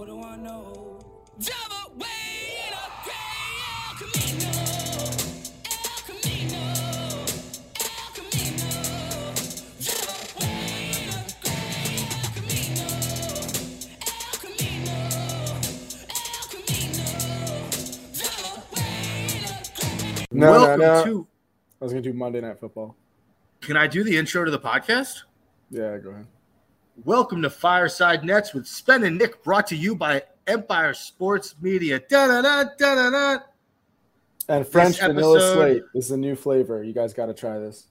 What do I know? Drive away in a gray El Camino. No, Welcome no, no. to. I was gonna do Monday Night Football. Can I do the intro to the podcast? Yeah, go ahead. Welcome to Fireside Nets with Spen and Nick, brought to you by Empire Sports Media. Da-da-da, da-da-da. And French vanilla episode- slate this is a new flavor. You guys got to try this.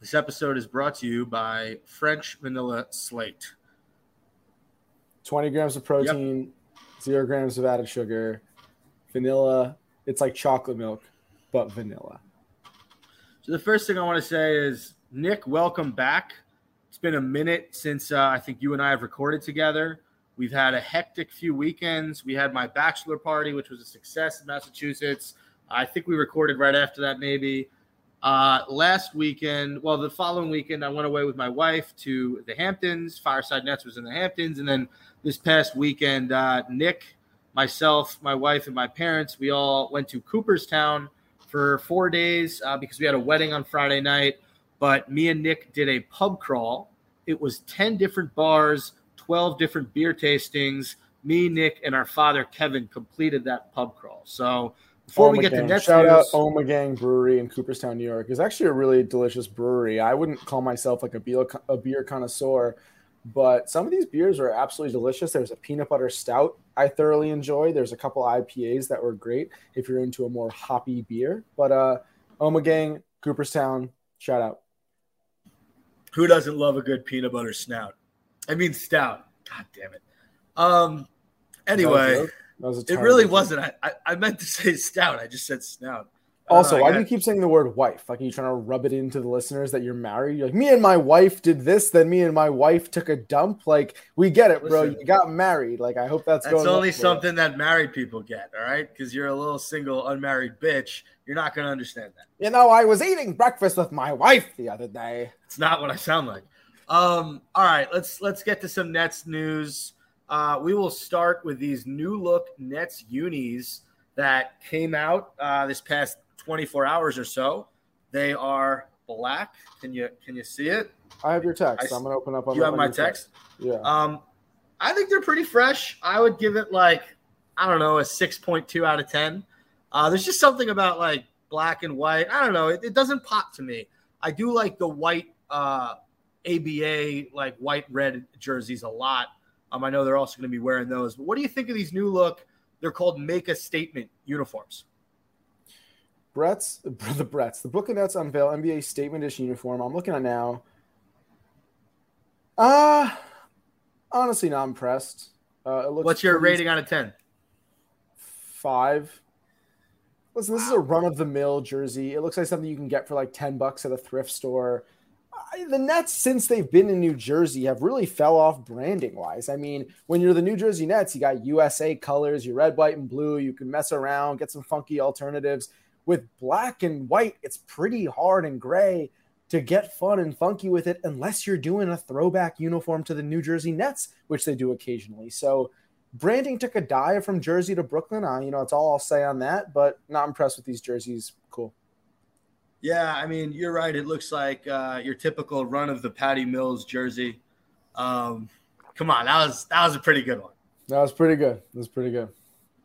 This episode is brought to you by French Vanilla Slate. 20 grams of protein, zero grams of added sugar, vanilla. It's like chocolate milk, but vanilla. So the first thing I want to say is, Nick, welcome back. It's been a minute since uh, I think you and I have recorded together. We've had a hectic few weekends. We had my bachelor party, which was a success in Massachusetts. I think we recorded right after that, maybe. Uh, last weekend, well, the following weekend, I went away with my wife to the Hamptons. Fireside Nets was in the Hamptons. And then this past weekend, uh, Nick, myself, my wife, and my parents, we all went to Cooperstown for four days uh, because we had a wedding on Friday night. But me and Nick did a pub crawl. It was 10 different bars, 12 different beer tastings. Me, Nick, and our father, Kevin, completed that pub crawl. So before we get to Ommegang. Nets shout out news, Ommegang Brewery in Cooperstown, New York. is actually a really delicious brewery. I wouldn't call myself like a beer, a beer connoisseur, but some of these beers are absolutely delicious. There's a peanut butter stout I thoroughly enjoy. There's a couple IPAs that were great if you're into a more hoppy beer. But uh Ommegang, Cooperstown, shout out. Who doesn't love a good peanut butter snout? I mean, stout. God damn it. Um. That was a Anyway. That was a it really joke. wasn't. I, I I meant to say stout. I just said snout. Don't Also, why do you keep saying the word wife? Like, are you trying to rub it into the listeners that you're married? You're like, me and my wife did this, then me and my wife took a dump. Like, we get it, bro. Listen. you got married. Like, I hope that's, That's going. only you. something that married people get, all right? Because you're a little single, unmarried bitch. You're not going to understand that. You know, I was eating breakfast with my wife the other day. It's not what I sound like. Um, all right, let's let's get to some Nets news. Uh, we will start with these new look Nets unis that came out uh, this past 24 hours or so. They are black. Can you can you see it? I have your text. I- I'm gonna open up. On You have my text. Yeah. Um, I think they're pretty fresh. I would give it like I don't know a six point two out of ten. Uh, there's just something about like black and white. I don't know. It, it doesn't pop to me. I do like the white uh, ABA like white red jerseys a lot. Um, I know they're also going to be wearing those. But what do you think of these new look? They're called make a statement uniforms. Brett's the Bretts. The Brooklyn Nets unveil NBA statement edition uniform. I'm looking at now. Uh honestly, not impressed. Uh, it looks What's your rating out of ten? Five. Listen, this is a run of the mill jersey. It looks like something you can get for like 10 bucks at a thrift store. I, the Nets, since they've been in New Jersey, have really fell off branding wise. I mean, when you're the New Jersey Nets, you got USA colors, your red, white, and blue. You can mess around, get some funky alternatives. With black and white, it's pretty hard and gray to get fun and funky with it unless you're doing a throwback uniform to the New Jersey Nets, which they do occasionally. So, branding took a dive from Jersey to Brooklyn. Uh, you know, it's all I'll say on that, but not impressed with these jerseys. Cool. Yeah, I mean, you're right. It looks like uh, your typical run of the Patty Mills jersey. Um, come on, that was that was a pretty good one. That was pretty good. That was pretty good.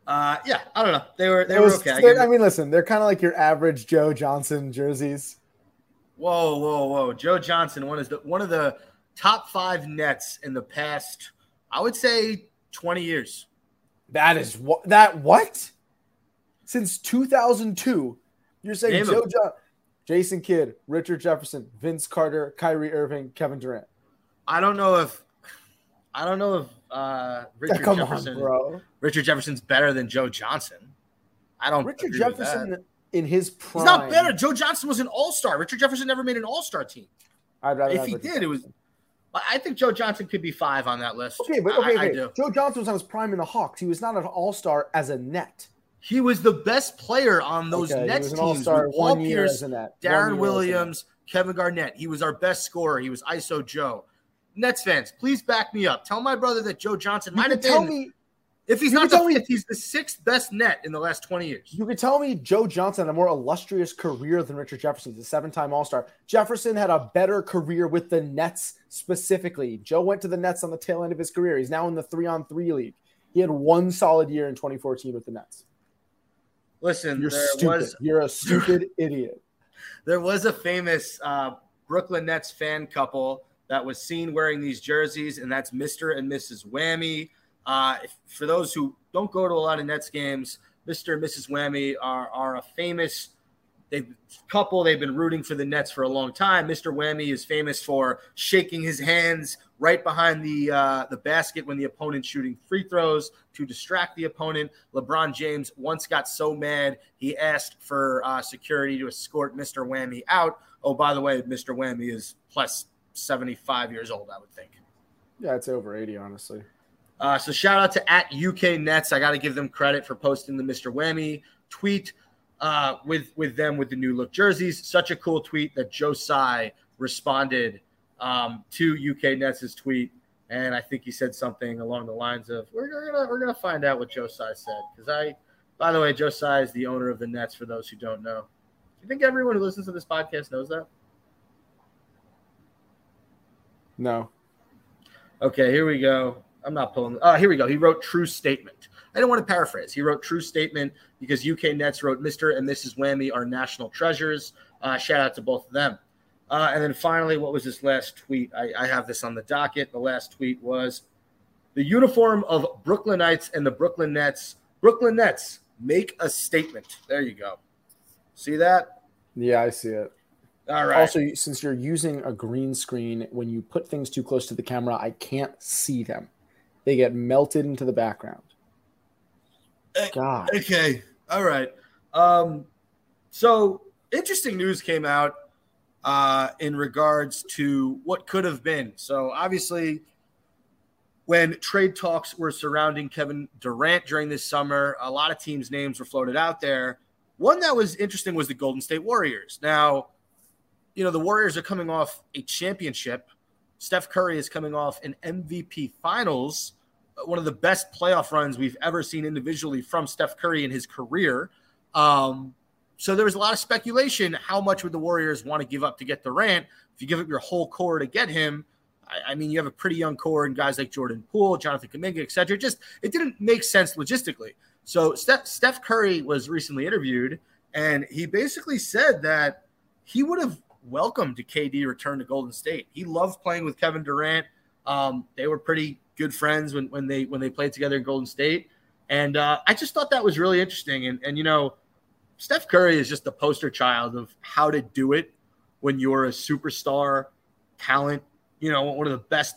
Uh, yeah, I don't know. They were they It were was- okay. I I mean, listen, they're kind of like your average Joe Johnson jerseys. whoa, whoa, whoa! Joe Johnson, one is the one of the top five Nets in the past. I would say 20 years. That is what that what? Since 2002, you're saying Name Joe them. John, Jason Kidd, Richard Jefferson, Vince Carter, Kyrie Irving, Kevin Durant. I don't know if I don't know if uh, Richard Come Jefferson on, bro. Richard Jefferson's better than Joe Johnson. I don't. Richard Jefferson in his prime. He's not better. Joe Johnson was an All Star. Richard Jefferson never made an All Star team. I'd rather If he Richard did, it was. I think Joe Johnson could be five on that list. Okay, but I- okay, I, okay. do. Joe Johnson was on his prime in the Hawks. He was not an all star as a net. He was the best player on those Okay, Nets teams with Paul year Pierce, as a net. Darren as a net. Williams, Kevin Garnett. He was our best scorer. He was ISO Joe. Nets fans, please back me up. Tell my brother that Joe Johnson might can have tell been. me If he's not the tell me- fifth, he's the sixth best net in the last 20 years. You could tell me Joe Johnson had a more illustrious career than Richard Jefferson, the seven-time All-Star. Jefferson had a better career with the Nets specifically. Joe went to the Nets on the tail end of his career. He's now in the three-on-three league. He had one solid year in 2014 with the Nets. Listen, You're there stupid. was You're a stupid idiot. there was a famous uh, Brooklyn Nets fan couple that was seen wearing these jerseys, and that's Mr. and Mrs. Whammy. Uh, if- for those who don't go to a lot of Nets games, Mr. and Mrs. Whammy are, are a famous they couple. They've been rooting for the Nets for a long time. Mr. Whammy is famous for shaking his hands right behind the uh, the basket when the opponent's shooting free throws to distract the opponent. LeBron James once got so mad he asked for uh, security to escort Mr. Whammy out. Oh, by the way, Mr. Whammy is plus seventy five years old, I would think. Yeah, it's over 80, honestly. Uh, so shout out to at UK Nets. I got to give them credit for posting the Mr. Whammy tweet uh, with with them with the new look jerseys. Such a cool tweet that Joe Tsai responded um, to UK Nets' tweet, and I think he said something along the lines of, "We're gonna we're gonna find out what Joe Tsai said." Because I, by the way, Joe Tsai is the owner of the Nets. For those who don't know, do you think everyone who listens to this podcast knows that? No. Okay, here we go. I'm not pulling. Uh, here we go. He wrote true statement. I don't want to paraphrase. He wrote true statement because UK Nets wrote Mr. and Mrs. Whammy are national treasures. Uh, shout out to both of them. Uh, and then finally, what was this last tweet? I, I have this on the docket. The last tweet was the uniform of Brooklynites and the Brooklyn Nets. Brooklyn Nets make a statement. There you go. See that? Yeah, I see it. All right. Also, since you're using a green screen, when you put things too close to the camera, I can't see them. They get melted into the background. Eh, God. Okay. All right. Um, so interesting news came out uh, in regards to what could have been. So obviously, when trade talks were surrounding Kevin Durant during this summer, a lot of teams' names were floated out there. One that was interesting was the Golden State Warriors. Now, you know, the Warriors are coming off a championship. Steph Curry is coming off an MVP finals, uh, one of the best playoff runs we've ever seen individually from Steph Curry in his career. Um, so there was a lot of speculation. How much would the Warriors want to give up to get Durant? If you give up your whole core to get him, I, I mean, you have a pretty young core and guys like Jordan Poole, Jonathan Kuminga, et cetera. Just it didn't make sense logistically. So Steph, Steph Curry was recently interviewed, and he basically said that he would have welcomed to KD return to Golden State. He loved playing with Kevin Durant. Um, they were pretty good friends when, when they when they played together in Golden State, and uh, I just thought that was really interesting. And and you know, Steph Curry is just the poster child of how to do it when you're a superstar talent. You know, one of the best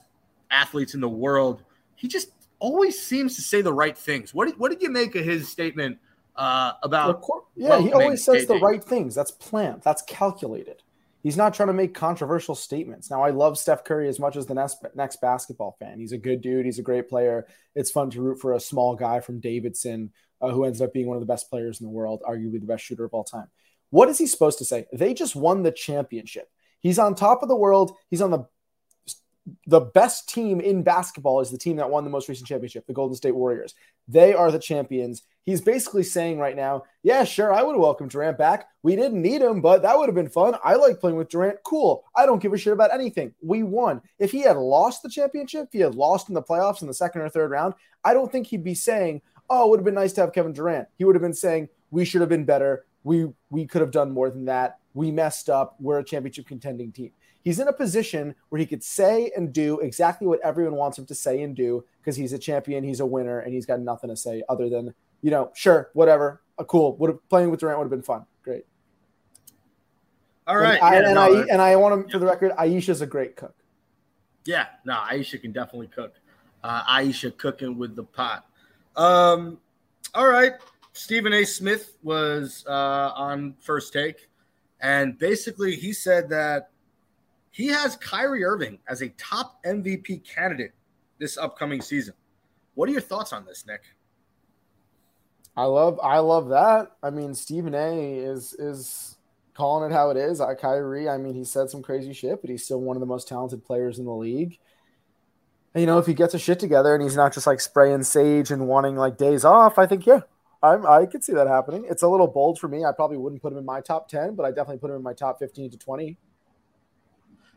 athletes in the world. He just always seems to say the right things. What did, what did you make of his statement uh, about? course, yeah, he always says the right things. That's planned. That's calculated. He's not trying to make controversial statements. Now, I love Steph Curry as much as the next, next basketball fan. He's a good dude. He's a great player. It's fun to root for a small guy from Davidson uh, who ends up being one of the best players in the world, arguably the best shooter of all time. What is he supposed to say? They just won the championship. He's on top of the world. He's on the the best team in basketball is the team that won the most recent championship, the Golden State Warriors. They are the champions. He's basically saying right now, yeah, sure, I would have welcomed Durant back. We didn't need him, but that would have been fun. I like playing with Durant. Cool. I don't give a shit about anything. We won. If he had lost the championship, if he had lost in the playoffs in the second or third round, I don't think he'd be saying, oh, it would have been nice to have Kevin Durant. He would have been saying, we should have been better. We we could have done more than that. We messed up. We're a championship contending team. He's in a position where he could say and do exactly what everyone wants him to say and do because he's a champion, he's a winner, and he's got nothing to say other than, you know, sure, whatever, uh, cool. Would have playing with Durant would have been fun. Great. All right, And I, yeah, and, no, I that- and I want to, for the record, Aisha's a great cook. Yeah, no, Aisha can definitely cook. Uh, Aisha cooking with the pot. Um, all right. Stephen A. Smith was uh, on first take, and basically he said that he has Kyrie Irving as a top MVP candidate this upcoming season. What are your thoughts on this, Nick? I love I love that. I mean, Stephen A is is calling it how it is. I Kyrie, I mean, he said some crazy shit, but he's still one of the most talented players in the league. And, you know, if he gets a shit together and he's not just like spraying sage and wanting like days off, I think yeah, I'm, I could see that happening. It's a little bold for me. I probably wouldn't put him in my top ten, but I definitely put him in my top fifteen to twenty.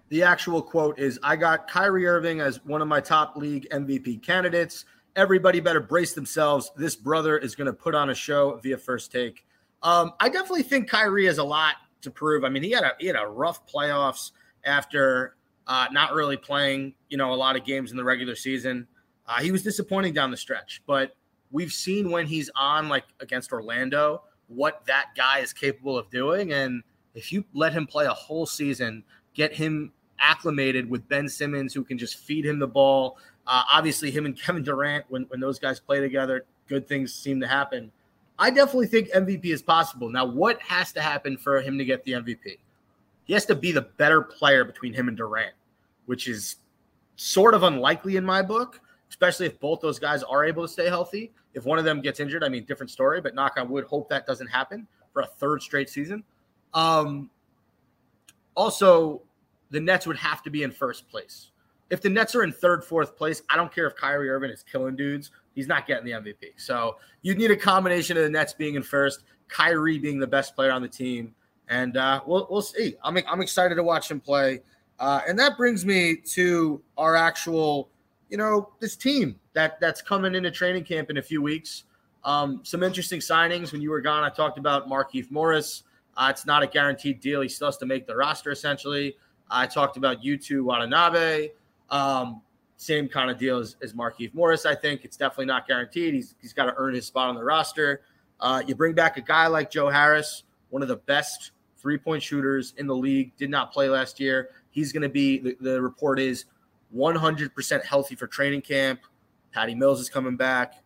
The actual quote is I got Kyrie Irving as one of my top league MVP candidates. Everybody better brace themselves. This brother is going to put on a show via first take. Um, I definitely think Kyrie has a lot to prove. I mean, he had a he had a rough playoffs after uh, not really playing, you know, a lot of games in the regular season. Uh, he was disappointing down the stretch, but we've seen when he's on, like against Orlando, what that guy is capable of doing. And if you let him play a whole season, get him acclimated with Ben Simmons, who can just feed him the ball. Uh, obviously, him and Kevin Durant, when, when those guys play together, good things seem to happen. I definitely think MVP is possible. Now, what has to happen for him to get the MVP? He has to be the better player between him and Durant, which is sort of unlikely in my book, especially if both those guys are able to stay healthy. If one of them gets injured, I mean, different story, but knock on wood, hope that doesn't happen for a third straight season. Um, also, the Nets would have to be in first place. If the Nets are in third, fourth place, I don't care if Kyrie Irving is killing dudes. He's not getting the MVP. So you need a combination of the Nets being in first, Kyrie being the best player on the team, and uh, we'll we'll see. I'm I'm excited to watch him play, uh, and that brings me to our actual, you know, this team that that's coming into training camp in a few weeks. Um, some interesting signings. When you were gone, I talked about Markieff Morris. Uh, it's not a guaranteed deal. He still has to make the roster essentially. I talked about Yuta Watanabe. Um, same kind of deal as, as Markieff Morris. I think it's definitely not guaranteed. He's, he's got to earn his spot on the roster. Uh, you bring back a guy like Joe Harris, one of the best three point shooters in the league, did not play last year. He's going to be, the, the report is 100% healthy for training camp. Patty Mills is coming back.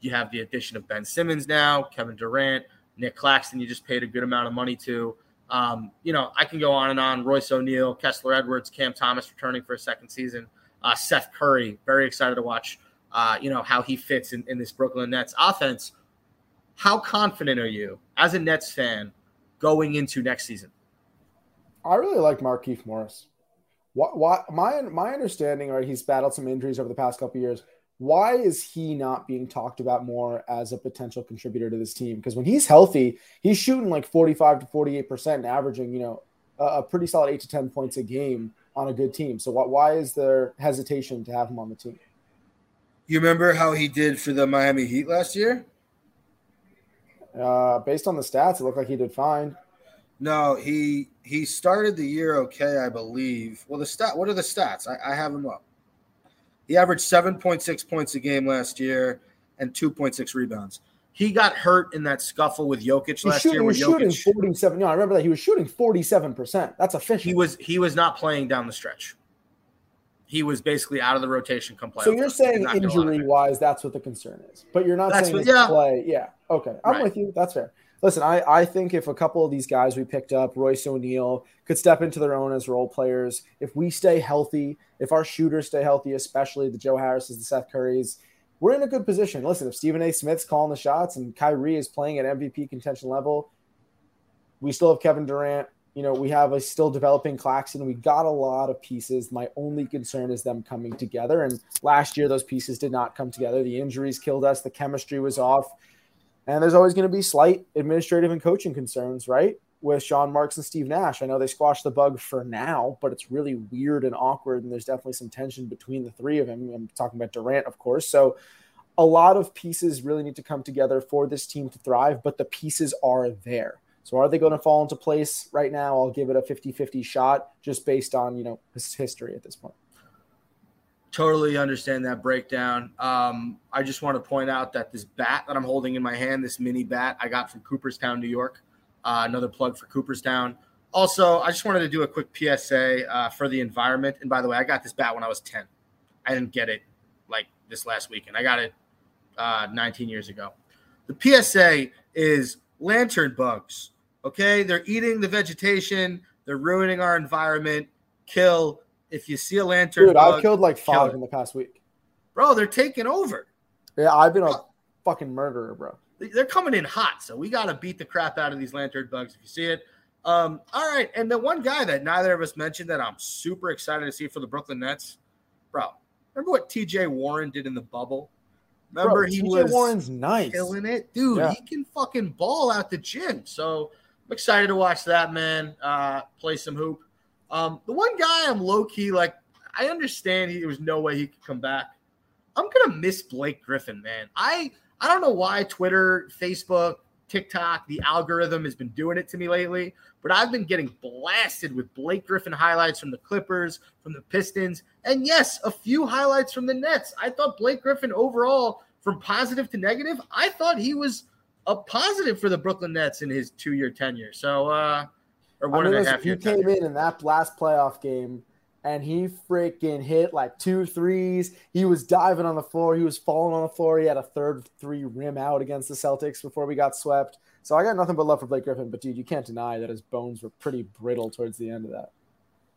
You have the addition of Ben Simmons now, Kevin Durant, Nick Claxton, you just paid a good amount of money to. Um, you know, I can go on and on. Royce O'Neale, Kessler Edwards, Cam Thomas returning for a second season. Uh, Seth Curry, very excited to watch. Uh, you know how he fits in, in this Brooklyn Nets offense. How confident are you as a Nets fan going into next season? I really like Markieff Morris. What, what my my understanding, right? He's battled some injuries over the past couple years. Why is he not being talked about more as a potential contributor to this team? Because when he's healthy, he's shooting like forty five to forty eight percent, averaging you know a, a pretty solid eight to ten points a game on a good team. So what, why is there hesitation to have him on the team? You remember how he did for the Miami Heat last year? Uh, based on the stats, it looked like he did fine. No, he he started the year okay, I believe. Well, the stat. What are the stats? I, I have him up. He averaged seven point six points a game last year and two point six rebounds. He got hurt in that scuffle with Jokic He's last shooting, year. he was shooting Jokic, 47. No, I remember that he was shooting 47%. That's efficient. he was he was not playing down the stretch. He was basically out of the rotation completely. so you're saying injury wise, that's what the concern is. But you're not That's saying what- yeah. play. Yeah. Okay. I'm Right. with you. That's fair. Listen, I, I think if a couple of these guys we picked up, Royce O'Neale, could step into their own as role players, if we stay healthy, if our shooters stay healthy, especially the Joe Harris's, the Seth Currys, we're in a good position. Listen, if Stephen A. Smith's calling the shots and Kyrie is playing at MVP contention level, we still have Kevin Durant. You know, we have a still developing Claxton. We got a lot of pieces. My only concern is them coming together. And last year, those pieces did not come together. The injuries killed us. The chemistry was off. And there's always going to be slight administrative and coaching concerns, right? With Sean Marks and Steve Nash. I know they squashed the bug for now, but it's really weird and awkward. And there's definitely some tension between the three of them. I'm talking about Durant, of course. So a lot of pieces really need to come together for this team to thrive, but the pieces are there. So are they going to fall into place right now? I'll give it a 50-50 shot just based on, you know, his history at this point. Totally understand that breakdown. Um, I just want to point out that this bat that I'm holding in my hand, this mini bat, I got from Cooperstown, New York. Uh, another plug for Cooperstown. Also, I just wanted to do a quick PSA uh, for the environment. And by the way, I got this bat when I was 10. I didn't get it like this last weekend. I got it uh, 19 years ago. The PSA is lantern bugs. Okay, they're eating the vegetation. They're ruining our environment. Kill. If you see a lantern Dude, bug, I've killed like five it. in the past week. bro, they're taking over. Yeah, I've been a fucking murderer, bro. They're coming in hot, so we got to beat the crap out of these lantern bugs. If you see it, um, all right. And the one guy that neither of us mentioned that I'm super excited to see for the Brooklyn Nets, bro, Remember what TJ Warren did in the bubble? Remember Bro, he TJ was Warren's nice. killing it, dude. Yeah. He can fucking ball out the gym. So I'm excited to watch that man uh, play some hoop. Um, the one guy I'm low key like, I understand he, there was no way he could come back. I'm gonna miss Blake Griffin, man. I I don't know why Twitter, Facebook, TikTok, the algorithm has been doing it to me lately, but I've been getting blasted with Blake Griffin highlights from the Clippers, from the Pistons, and yes, a few highlights from the Nets. I thought Blake Griffin overall, from positive to negative, I thought he was a positive for the Brooklyn Nets in his two-year tenure. So, uh, or I one mean, and a half he came in in that last playoff game and he freaking hit like two threes. He was diving on the floor. He was falling on the floor. He had a third three rim out against the Celtics before we got swept. So I got nothing but love for Blake Griffin. But dude, you can't deny that his bones were pretty brittle towards the end of that.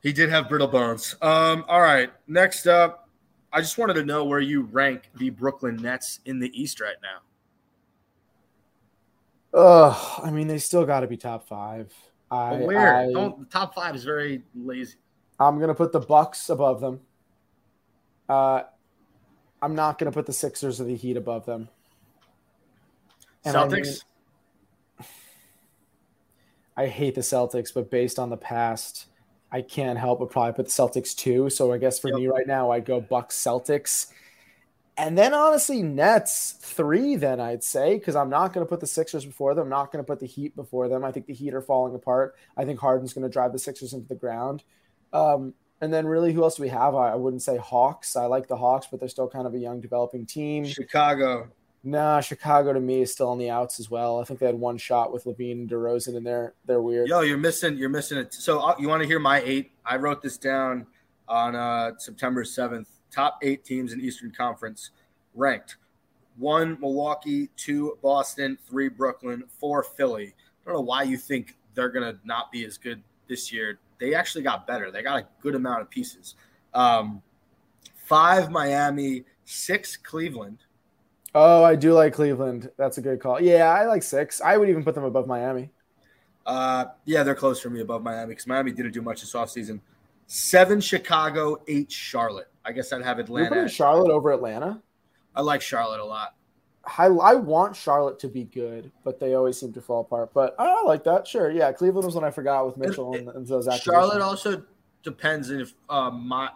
He did have brittle bones. Um, all right. Next up, I just wanted to know where you rank the Brooklyn Nets in the East right now. Ugh, I mean, they still got to be top five. I, But where? I, Don't the top five is very lazy. I'm gonna put the Bucks above them. Uh, I'm not gonna put the Sixers or the Heat above them. And I Celtics. mean- I hate the Celtics, but based on the past, I can't help but probably put the Celtics too. So I guess for Yep. me right now, I'd go Bucks, Celtics, and then honestly Nets three. Then I'd say because I'm not going to put the Sixers before them. I'm not going to put the Heat before them. I think the Heat are falling apart. I think Harden's going to drive the Sixers into the ground. Um, and then really, who else do we have? I, I wouldn't say Hawks. I like the Hawks, but they're still kind of a young developing team. Chicago. Nah, Chicago to me is still on the outs as well. I think they had one shot with LaVine and DeRozan, and they're they're weird. Yo, you're missing. You're missing it. So uh, you want to hear my eight? I wrote this down on uh, September seventh. Top eight teams in Eastern Conference ranked: one Milwaukee, two Boston, three Brooklyn, four Philly. I don't know why you think they're gonna not be as good this year. They actually got better. They got a good amount of pieces. Um, five Miami, six Cleveland. Oh, I do like Cleveland. That's a good call. Yeah, I like six. I would even put them above Miami. Uh, yeah, they're close for me above Miami because Miami didn't do much this offseason. Seven Chicago, eight Charlotte. I guess I'd have You're Atlanta. at- Charlotte over Atlanta. I like Charlotte a lot. I, I want Charlotte to be good, but they always seem to fall apart. But I like that. Sure. Yeah, Cleveland was one I forgot with Mitchell and, and those. Charlotte also depends if uh, My,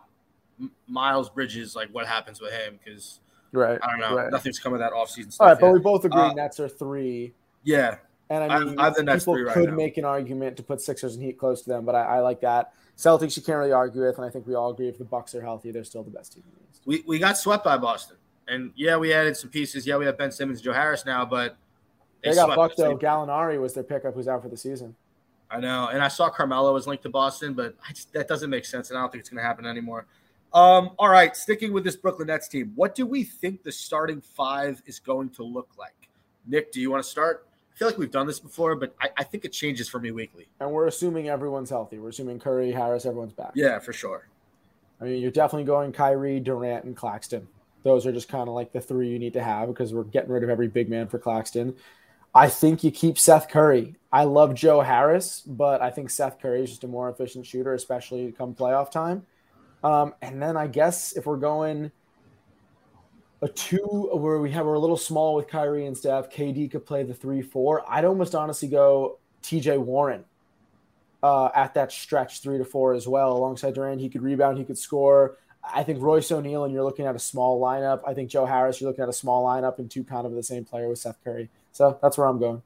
Miles Bridges, like what happens with him because Right. I don't know. Right. Nothing's coming that offseason stuff. All right, but we both agree Uh, Nets are three. yeah, And I- I mean, I Nets people three right could now. make an argument to put Sixers and Heat close to them, but I, I like that. Celtics, you can't really argue with, and I think we all agree if the Bucks are healthy, they're still the best team in the East. we, we got swept by Boston. And yeah, we added some pieces. Yeah, we have Ben Simmons, and Joe Harris now, but They got swept bucked though. Gallinari was their pickup, who's out for the season. I know, and I saw Carmelo was linked to Boston, but I just, that doesn't make sense, and I don't think it's going to happen anymore. Um, all right, sticking with this Brooklyn Nets team, what do we think the starting five is going to look like? Nick, do you want to start? Feel like we've done this before, but I, I think it changes for me weekly. And we're assuming everyone's healthy. We're assuming Curry, Harris, everyone's back. Yeah, for sure. I mean, you're definitely going Kyrie, Durant, and Claxton. Those are just kind of like the three you need to have because we're getting rid of every big man for Claxton. I think you keep Seth Curry. I love Joe Harris, but I think Seth Curry is just a more efficient shooter, especially come playoff time. Um, and then I guess if we're going a two where we have we're a little small with Kyrie and Steph, KD could play the three four. I'd almost honestly go TJ Warren uh, at that stretch three to four as well, alongside Durant. He could rebound, he could score. I think Royce O'Neale, and you're looking at a small lineup. I think Joe Harris, you're looking at a small lineup and two kind of the same player with Seth Curry. So that's where I'm going.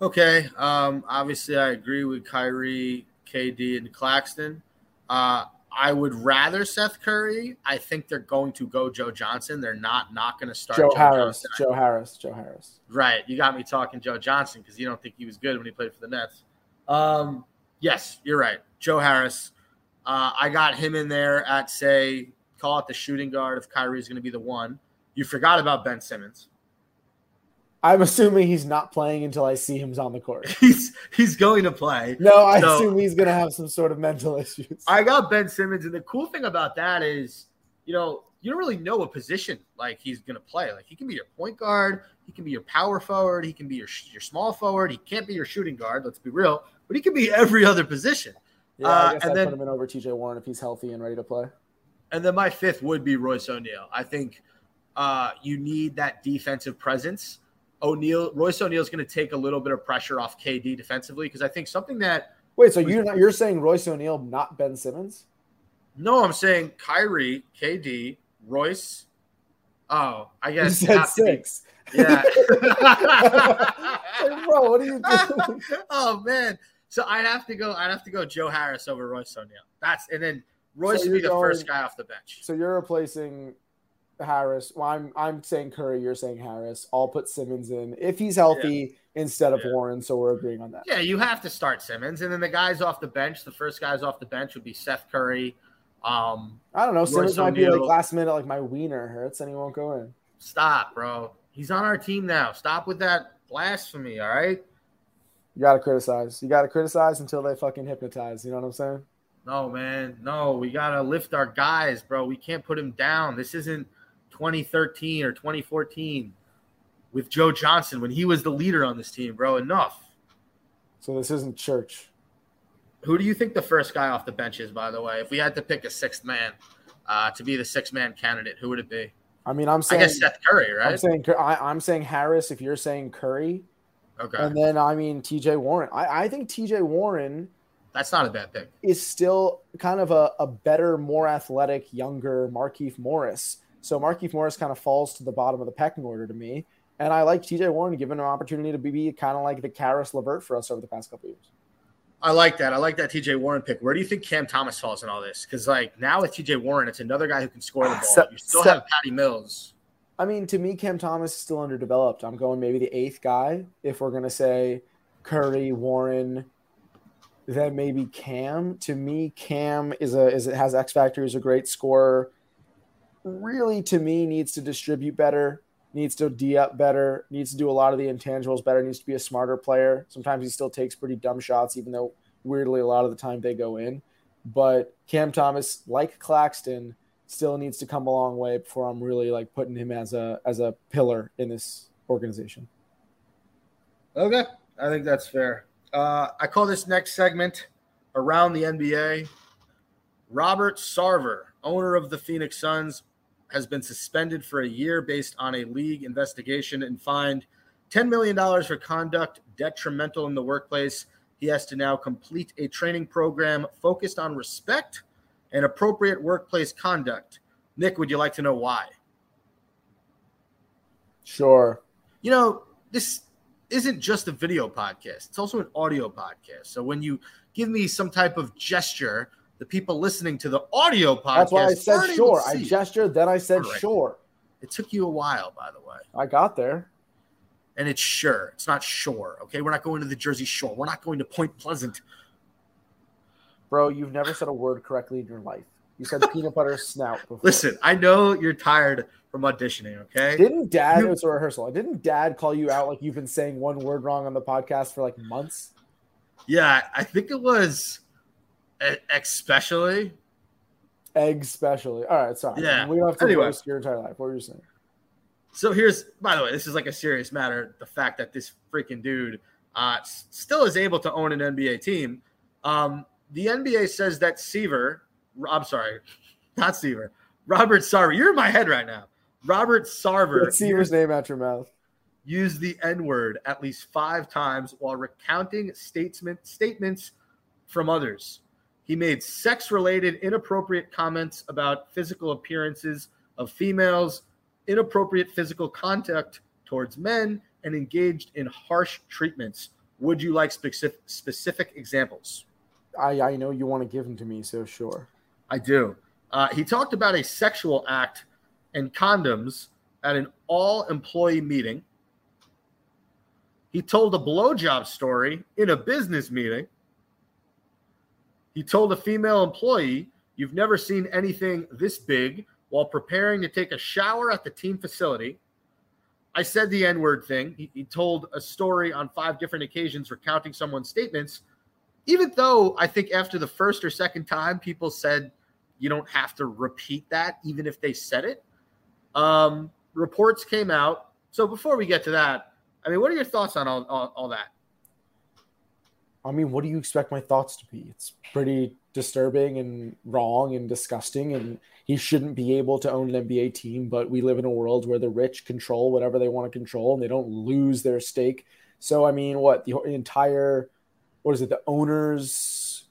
Okay. Um, obviously, I agree with Kyrie, KD, and Claxton. Uh, I would rather Seth Curry. I think they're going to go Joe Johnson. They're not not going to start Joe Harris, Johnson. Joe Harris, Joe Harris. Right. You got me talking Joe Johnson because you don't think he was good when he played for the Nets. Um, yes, you're right. Joe Harris. Uh, I got him in there at, say, call it the shooting guard if Kyrie is going to be the one. You forgot about Ben Simmons. I'm assuming he's not playing until I see him's on the court. He's he's going to play. No, I So- assume he's going to have some sort of mental issues. I got Ben Simmons, and the cool thing about that is, you know, you don't really know what position like he's gonna play. Like he can be your point guard, he can be your power forward, he can be your your small forward. He can't be your shooting guard. Let's be real, but he can be every other position. yeah, uh, I guess and I'd then- put him in over TJ Warren if he's healthy and ready to play. And then my fifth would be Royce O'Neale. I think uh, you need that defensive presence. O'Neale, Royce O'Neale is going to take a little bit of pressure off KD defensively because I think something that Wait, so you're not, you're saying Royce O'Neale, not Ben Simmons? no, I'm saying Kyrie, KD, Royce. Oh, I You guess said have to be- six. Yeah. Like, bro, what are you doing? oh man. So I'd have to go. I'd have to go Joe Harris over Royce O'Neale. That's and then Royce So would be the going- first guy off the bench. So you're replacing Harris. Well, I'm I'm saying Curry. You're saying Harris. I'll put Simmons in if he's healthy instead of Yeah. Warren. So we're agreeing on that. Yeah, you have to start Simmons, and then the guys off the bench. The first guys off the bench would be Seth Curry. Um, I don't know. Simmons might be like last minute, like my wiener hurts and he won't go in. stop, bro. He's on our team now. Stop with that blasphemy. All right. You gotta criticize. You gotta criticize until they fucking hypnotize. You know what I'm saying? No, man. No, we gotta lift our guys, bro. We can't put him down. This isn't 2013 or 2014 with Joe Johnson when he was the leader on this team, bro. Enough. So this isn't church. Who do you think the first guy off the bench is, by the way? If we had to pick a sixth man uh, to be the sixth man candidate, who would it be? I mean, I'm I saying guess Seth Curry, right? I'm saying I, I'm saying Harris. If you're saying Curry, Okay. and then I mean T.J. Warren. I, I think T.J. Warren That's not a bad pick. is still kind of a, a better, more athletic, younger Markieff Morris. So Markieff Morris kind of falls to the bottom of the pecking order to me. And I like TJ Warren given an opportunity to be, kind of like the Caris LeVert for us over the past couple of years. I like that. I like that TJ Warren pick. Where do you think Cam Thomas falls in all this? Because like now with TJ Warren, it's another guy who can score the ball. Se- you still se- have Patty Mills. I mean, to me, Cam Thomas is still underdeveloped. I'm going maybe the eighth guy. If we're going to say Curry, Warren, then maybe Cam. To me, Cam is a is it has X factor. Is a great scorer. Really, to me, needs to distribute better. Needs to d up better. Needs to do a lot of the intangibles better. Needs to be a smarter player. Sometimes he still takes pretty dumb shots, even though weirdly a lot of the time they go in. But Cam Thomas, like Claxton, still needs to come a long way before I'm really like putting him as a as a pillar in this organization. Okay, I think that's fair. Uh, I call this next segment around the NBA. Robert Sarver, owner of the Phoenix Suns, has been suspended for a year based on a league investigation and fined $10 million for conduct detrimental in the workplace. He has to now complete a training program focused on respect and appropriate workplace conduct. Nick, would you like to know why? Sure. you know, this isn't just a video podcast, it's also an audio podcast. So when you give me some type of gesture, the people listening to the audio podcast, That's why I said sure. I gestured, then I said right. sure. it took you a while, by the way. I got there. And it's sure. It's not shore. Okay. We're not going to the Jersey Shore. We're not going to Point Pleasant. Bro, you've never said a word correctly in your life. You said peanut butter snout before. Listen, I know you're tired from auditioning. Okay. Didn't dad, You- it was a rehearsal. Didn't dad call you out like you've been saying one word wrong on the podcast for like months? yeah. I think it was especially. Egg specially. All right, sorry. Yeah. We don't have to Anyway. your entire life. What were you saying? So here's, by the way, this is like a serious matter. The fact that this freaking dude uh, still is able to own an NBA team. Um, the NBA says that Seaver, I'm sorry, not Seaver, Robert Sarver, you're in my head right now. Robert Sarver see name out your mouth. used the N word at least five times while recounting statesman, statements from others. He made sex related inappropriate comments about physical appearances of females, inappropriate physical contact towards men, and engaged in harsh treatments. Would you like specific, specific examples? I, I know you want to give them to me, so sure. I do. Uh, he talked about a sexual act and condoms at an all employee meeting. He told a blowjob story in a business meeting. He told a female employee, You've never seen anything this big while preparing to take a shower at the team facility. I said the N word thing. He, he told a story on five different occasions recounting someone's statements even though I think after the first or second time, people said you don't have to repeat that, even if they said it. Um, reports came out. So before we get to that, I mean, what are your thoughts on all, all, all that? I mean, what do you expect my thoughts to be? It's pretty disturbing and wrong and disgusting and he shouldn't be able to own an NBA team but we live in a world where the rich control whatever they want to control and they don't lose their stake. So I mean what the entire what is it the owners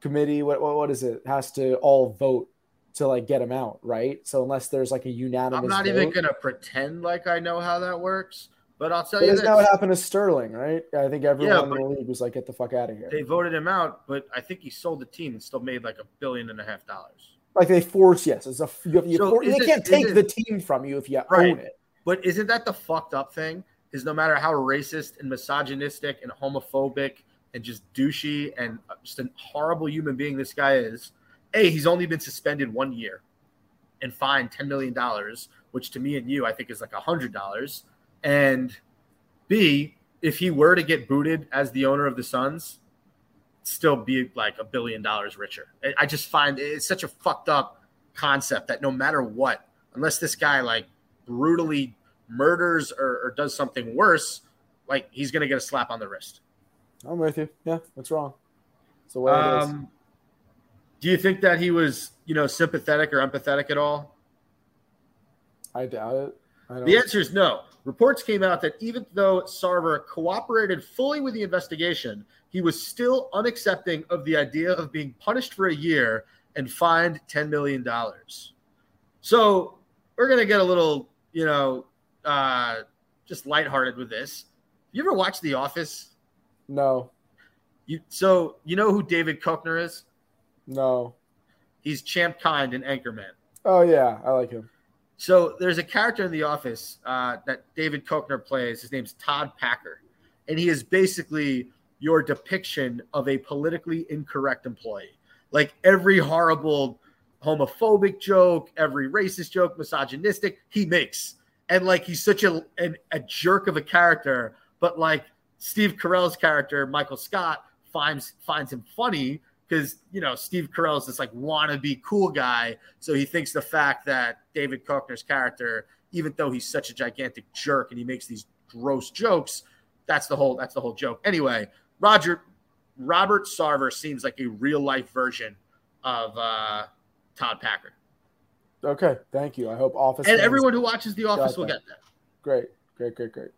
committee what what, what is it has to all vote to like get him out right? So unless there's like a unanimous I'm not vote, even gonna pretend like I know how that works, but I'll tell but you this: that what happened to Sterling right I think everyone Yeah, in the league was like get the fuck out of here they voted him out, but I think he sold the team and still made like a billion and a half dollars. Like they force, yes, it's a you, you So for- is they it- can't take it- the team from you if you Right. own it. But isn't that the fucked up thing? Is no matter how racist and misogynistic and homophobic and just douchey and just a horrible human being this guy is, A, he's only been suspended one year and fined $10 million, which to me and you, I think is like $100. And B, if he were to get booted as the owner of the Suns, still be like a billion dollars richer. I- just find it's such a fucked up concept that no matter what, unless this guy like brutally murders or, or does something worse, like he's gonna get a slap on the wrist. I'm with you. Yeah, that's wrong. So the way it is. Um, do you think that he was, you know, sympathetic or empathetic at all? I doubt it. The answer is no. Reports came out that even though Sarver cooperated fully with the investigation, he was still unaccepting of the idea of being punished for a year and fined $10 million. So we're going to get a little, you know, uh, just lighthearted with this. You ever watch The Office? no, You, so you know who David Koechner is? no. He's Champ Kind in Anchorman. Oh yeah, I like him. So there's a character in The Office uh, that David Koechner plays. His name's Todd Packer, and he is basically your depiction of a politically incorrect employee. Like every horrible homophobic joke, every racist joke, misogynistic, he makes, and like he's such a an, a jerk of a character. But like Steve Carell's character, Michael Scott, finds finds him funny because you know Steve Carell is this like wannabe cool guy, so he thinks the fact that David Koechner's character, even though he's such a gigantic jerk and he makes these gross jokes, that's the whole that's the whole joke. Anyway, Roger Robert Sarver seems like a real life version of uh, Todd Packer, Okay, thank you. I hope Office and everyone who watches The Office will that. get that. Great, great, great, great.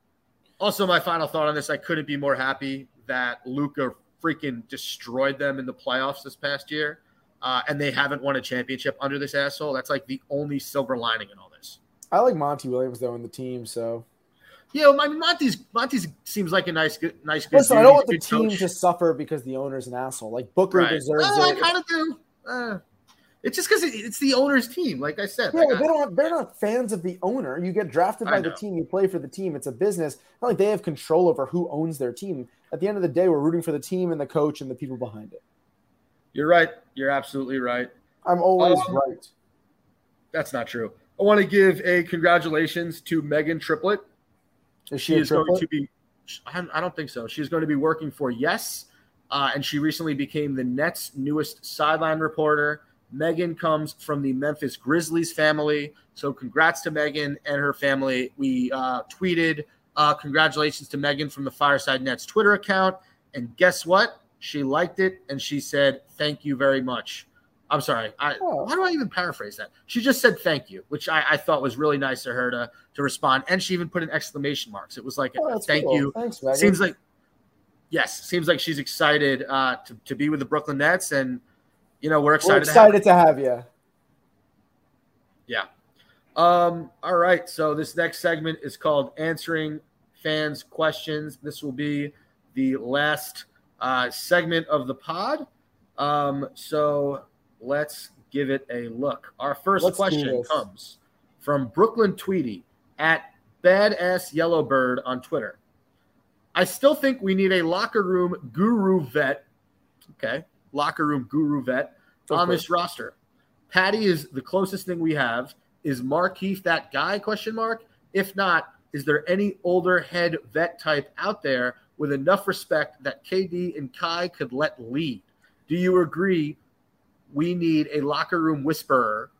Also, my final thought on this: I couldn't be more happy that Luka freaking destroyed them in the playoffs this past year, uh, and they haven't won a championship under this asshole. That's like the only silver lining in all this. I like Monty Williams though in the team. So Yeah, I mean Monty's Monty's seems like a nice, good, nice. Good listen, I don't want the He's a good team coach. to suffer because the owner's an asshole. Like Booker Right. deserves Oh, I it. kind of do. Uh, it's just because it's the owner's team. Like I said, Yeah, like, they I- don't. They're not fans of the owner. You get drafted by the team. You play for the team. It's a business. Not like they have control over who owns their team. At the end of the day, we're rooting for the team and the coach and the people behind it. you're right. You're absolutely right. I'm always Um, right. That's not true. I want to give a congratulations to Megan Triplett. Is she she, is going to be I I don't think so she's going to be working for yes uh, and she recently became the nets newest sideline reporter megan comes from the memphis grizzlies family. So congrats to megan and her family. We uh, tweeted uh, congratulations to megan from the fireside nets twitter account. And guess what? She liked it and she said thank you very much. I'm sorry I, Oh. how do i even paraphrase that? She just said thank you which I, I thought was really nice of her to to respond. And she even put in exclamation marks. It was like Oh, a thank cool. you. Thanks, Megan. seems like yes seems like she's excited uh to, to be with the brooklyn nets and you know we're we're excited, to have to have you. yeah um all right so this next segment is called answering fans questions this will be the last uh segment of the pod um so let's give it a look our 1st Let's question comes from brooklyn tweety at badass yellowbird on twitter I still think we need a locker room guru vet. Okay. Locker room guru vet on this roster. Patty is the closest thing we have. Is Markieff that guy? Question mark. If not, is there any older head vet type out there with enough respect that KD and Kai could let lead? Do you agree? We need a locker room whisperer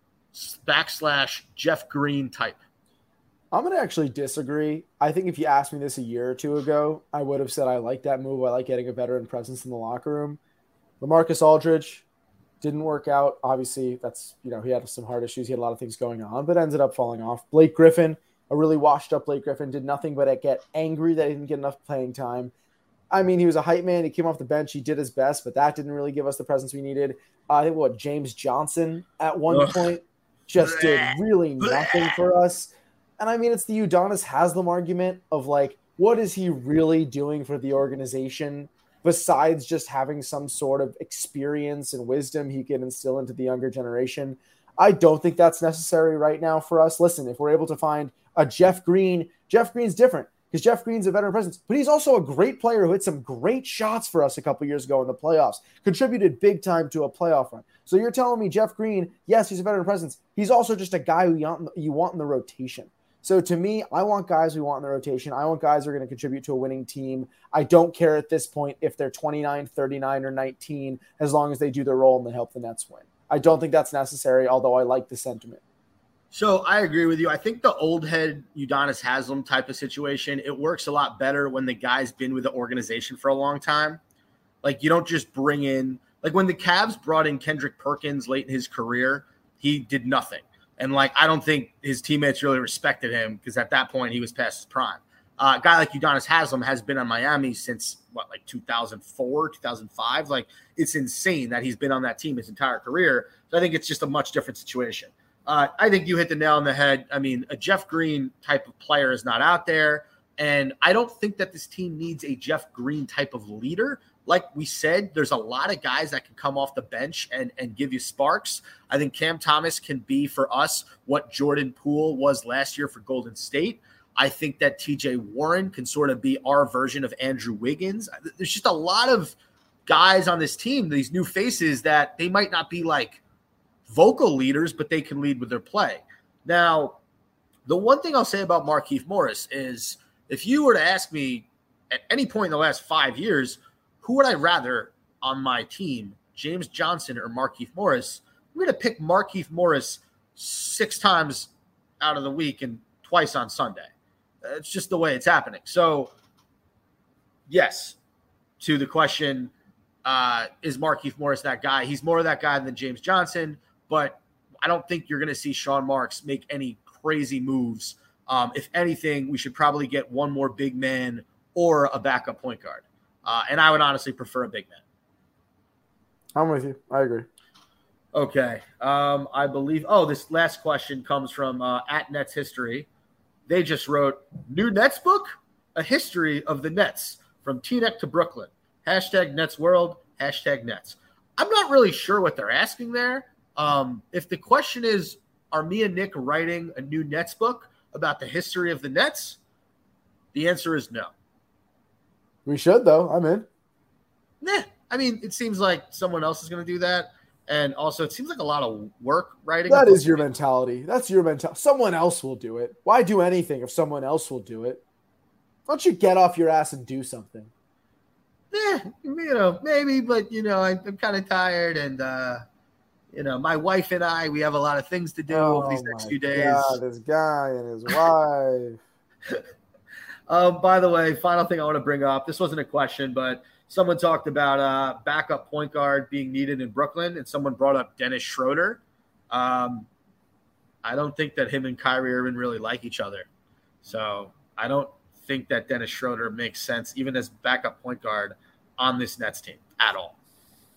backslash Jeff Green type. I'm gonna actually disagree. I think if you asked me this a year or two ago, I would have said I like that move. I like getting a veteran presence in the locker room. Lamarcus Aldridge, Didn't work out. Obviously, that's you know he had some heart issues. He had a lot of things going on, but ended up falling off. Blake Griffin, a really washed up Blake Griffin, did nothing but get angry that he didn't get enough playing time. I mean, he was a hype man. He came off the bench. He did his best, but that didn't really give us the presence we needed. Uh, I think what James Johnson at one Ugh. point just did really nothing for us. And I mean, it's the Udonis Haslem argument of like, what is he really doing for the organization besides just having some sort of experience and wisdom he can instill into the younger generation? I don't think that's necessary right now for us. Listen, if we're able to find a Jeff Green, Jeff Green's different because Jeff Green's a veteran presence, but he's also a great player who hit some great shots for us a couple years ago in the playoffs, contributed big time to a playoff run. So you're telling me Jeff Green, yes, he's a veteran presence. He's also just a guy who you want, you want in the rotation. So to me, I want guys we want in the rotation. I want guys who are going to contribute to a winning team. I don't care at this point if they're 29, 39, or 19, as long as they do their role and they help the Nets win. I don't think that's necessary, although I like the sentiment. So I agree with you. I think the old head Udonis Haslem type of situation, it works a lot better when the guy's been with the organization for a long time. Like you don't just bring in like when the Cavs brought in Kendrick Perkins late in his career, he did nothing. And like I don't think his teammates really respected him because at that point he was past his prime. Uh, a guy like Udonis Haslem has been on Miami since what, like 2004, 2005. Like it's insane that he's been on that team his entire career. So I think it's just a much different situation. Uh, I think you hit the nail on the head. I mean, a Jeff Green type of player is not out there. And I don't think that this team needs a Jeff Green type of leader. Like we said, there's a lot of guys that can come off the bench and, and give you sparks. I think Cam Thomas can be for us what Jordan Poole was last year for Golden State. I think that TJ Warren can sort of be our version of Andrew Wiggins. There's just a lot of guys on this team, these new faces that they might not be like vocal leaders, but they can lead with their play. Now, the one thing I'll say about Markieff Morris is if you were to ask me at any point in the last five years, who would I rather on my team, James Johnson or Markieff Morris? I'm going to pick Markieff Morris six times out of the week and twice on Sunday. It's just the way it's happening. So, yes, to the question, uh, is Markieff Morris that guy? He's more of that guy than James Johnson, but I don't think you're going to see Sean Marks make any crazy moves. Um, if anything, we should probably get one more big man or a backup point guard. Uh, and I would honestly prefer a big man. I'm with you. I agree. Okay. Um, I believe. Oh, this last question comes from uh, at Nets History. They just wrote new Nets book, a history of the Nets from Teaneck to Brooklyn. Hashtag Nets World. Hashtag Nets. I'm not really sure what they're asking there. Um, if the question is, are me and Nick writing a new Nets book about the history of the Nets? The answer is no. We should though. I'm in. Nah, I mean, it seems like someone else is going to do that. And also, it seems like a lot of work writing. That is your mentality. That's your mentality. Someone else will do it. Why do anything if someone else will do it? Why don't you get off your ass and do something? Yeah, you know, maybe, but you know, I, I'm kind of tired, and uh, you know, my wife and I, we have a lot of things to do over these next Oh few days. God, this guy and his wife. Um, by the way, final thing I want to bring up. This wasn't a question, but someone talked about uh, backup point guard being needed in Brooklyn, and someone brought up Dennis Schroeder. Um, I don't think that him and Kyrie Irving really like each other, so I don't think that Dennis Schroeder makes sense even as backup point guard on this Nets team at all.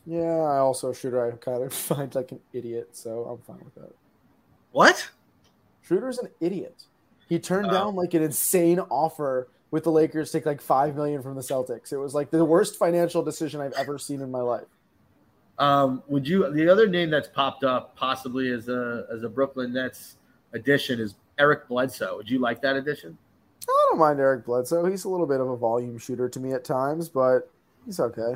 Yeah, I also Shooter. I kind of find like an idiot, so I'm fine with that. What? Schroeder's an idiot. He turned Oh. down like an insane offer with the Lakers to take like five million from the Celtics. It was like the worst financial decision I've ever seen in my life. Um, would you? The other name that's popped up possibly as a as a Brooklyn Nets addition is Eric Bledsoe. Would you like that addition? I don't mind Eric Bledsoe. He's a little bit of a volume shooter to me at times, but he's okay.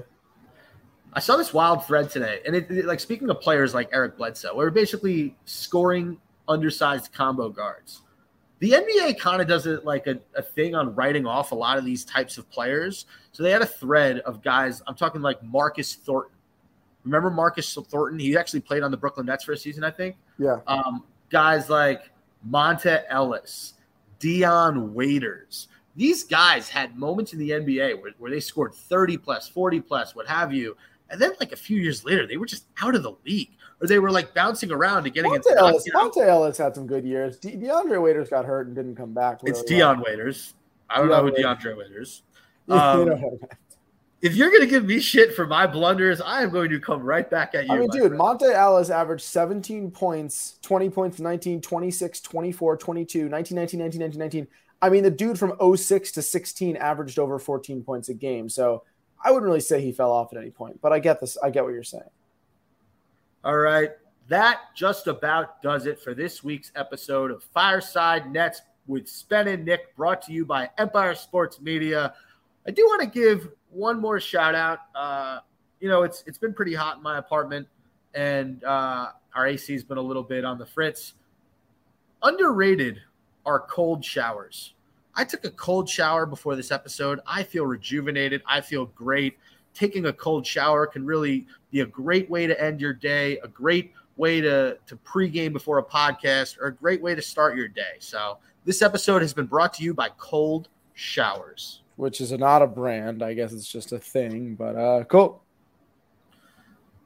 I saw this wild thread today, and it, it- like speaking of players like Eric Bledsoe, we're basically scoring undersized combo guards. The NBA kind of does it like a, a thing on writing off a lot of these types of players. So they had a thread of guys. I'm talking like Marcus Thornton. Remember Marcus Thornton? He actually played on the Brooklyn Nets for a season, I think. Yeah. Um, guys like Monta Ellis, Dion Waiters. These guys had moments in the NBA where, where they scored 30 plus, 40 plus, what have you. And then like a few years later, they were just out of the league, or they were like bouncing around and getting Monte into Ellis, you know, Monta Ellis had some good years. De- DeAndre Waiters got hurt and didn't come back. It's really well. Dion Waiters. I don't know who DeAndre Waiters. Um, know what I meant. If you're gonna give me shit for my blunders, I am going to come right back at you. I mean, dude, friend. Monta Ellis averaged 17 points, 20 points, 19, 26, 24, 22, 19, 19, 19, 19, 19. I mean, the dude from 06 to 16 averaged over 14 points a game. So I wouldn't really say he fell off at any point, but I get this. I get what you're saying. All right. That just about does it for this week's episode of Fireside Nets with Spen and Nick, brought to you by Empire Sports Media. I do want to give one more shout out. Uh, you know, it's it's been pretty hot in my apartment, and uh, our AC's been a little bit on the fritz. Underrated are cold showers. I took a cold shower before this episode. I feel rejuvenated. I feel great. Taking a cold shower can really be a great way to end your day, a great way to, to pregame before a podcast, or a great way to start your day. So, this episode has been brought to you by Cold Showers. Which is not a brand. I guess it's just a thing, but uh, cool.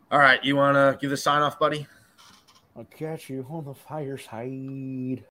All right, you want to give the sign off, buddy? I'll catch you on the fireside.